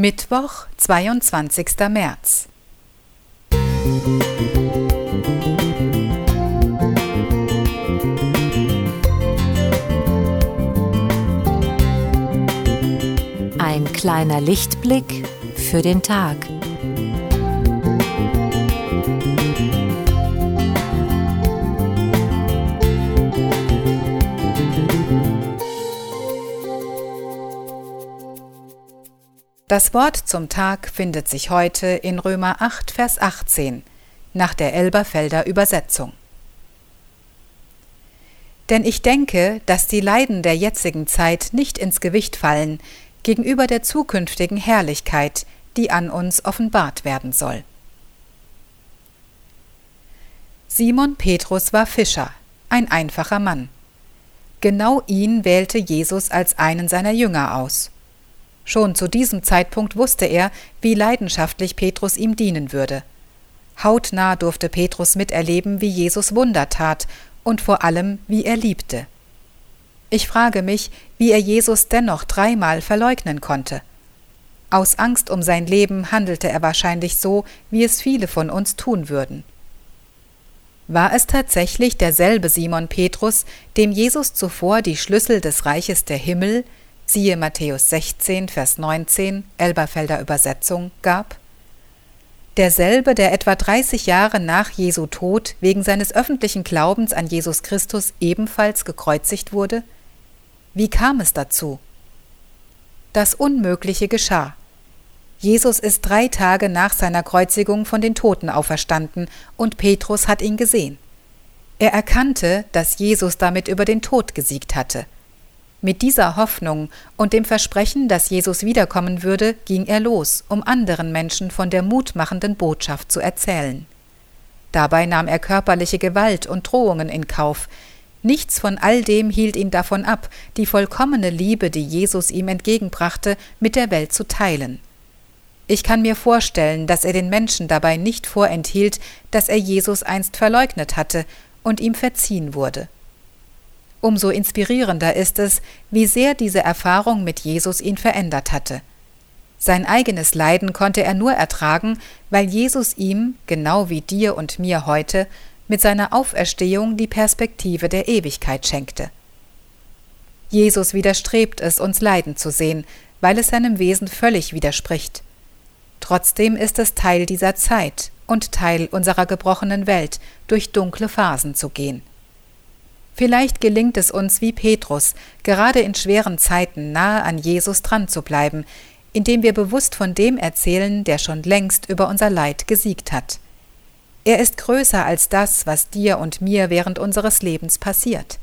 Mittwoch, 22. März. Ein kleiner Lichtblick für den Tag. Das Wort zum Tag findet sich heute in Römer 8, Vers 18 nach der Elberfelder Übersetzung. Denn ich denke, dass die Leiden der jetzigen Zeit nicht ins Gewicht fallen gegenüber der zukünftigen Herrlichkeit, die an uns offenbart werden soll. Simon Petrus war Fischer, ein einfacher Mann. Genau ihn wählte Jesus als einen seiner Jünger aus. Schon zu diesem Zeitpunkt wusste er, wie leidenschaftlich Petrus ihm dienen würde. Hautnah durfte Petrus miterleben, wie Jesus Wunder tat und vor allem, wie er liebte. Ich frage mich, wie er Jesus dennoch dreimal verleugnen konnte. Aus Angst um sein Leben handelte er wahrscheinlich so, wie es viele von uns tun würden. War es tatsächlich derselbe Simon Petrus, dem Jesus zuvor die Schlüssel des Reiches der Himmel, siehe Matthäus 16, Vers 19, Elberfelder Übersetzung, gab? Derselbe, der etwa 30 Jahre nach Jesu Tod wegen seines öffentlichen Glaubens an Jesus Christus ebenfalls gekreuzigt wurde? Wie kam es dazu? Das Unmögliche geschah. Jesus ist drei Tage nach seiner Kreuzigung von den Toten auferstanden und Petrus hat ihn gesehen. Er erkannte, dass Jesus damit über den Tod gesiegt hatte. Mit dieser Hoffnung und dem Versprechen, dass Jesus wiederkommen würde, ging er los, um anderen Menschen von der mutmachenden Botschaft zu erzählen. Dabei nahm er körperliche Gewalt und Drohungen in Kauf. Nichts von all dem hielt ihn davon ab, die vollkommene Liebe, die Jesus ihm entgegenbrachte, mit der Welt zu teilen. Ich kann mir vorstellen, dass er den Menschen dabei nicht vorenthielt, dass er Jesus einst verleugnet hatte und ihm verziehen wurde. Umso inspirierender ist es, wie sehr diese Erfahrung mit Jesus ihn verändert hatte. Sein eigenes Leiden konnte er nur ertragen, weil Jesus ihm, genau wie dir und mir heute, mit seiner Auferstehung die Perspektive der Ewigkeit schenkte. Jesus widerstrebt es, uns leiden zu sehen, weil es seinem Wesen völlig widerspricht. Trotzdem ist es Teil dieser Zeit und Teil unserer gebrochenen Welt, durch dunkle Phasen zu gehen. Vielleicht gelingt es uns wie Petrus, gerade in schweren Zeiten nahe an Jesus dran zu bleiben, indem wir bewusst von dem erzählen, der schon längst über unser Leid gesiegt hat. Er ist größer als das, was dir und mir während unseres Lebens passiert.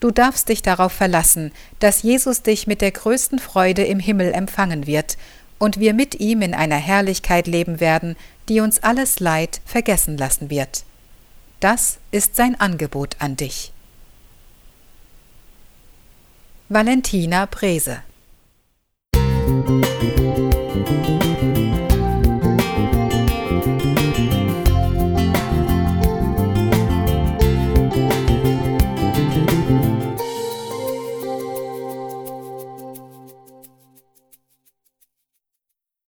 Du darfst dich darauf verlassen, dass Jesus dich mit der größten Freude im Himmel empfangen wird und wir mit ihm in einer Herrlichkeit leben werden, die uns alles Leid vergessen lassen wird. Das ist sein Angebot an dich. Valentina Brese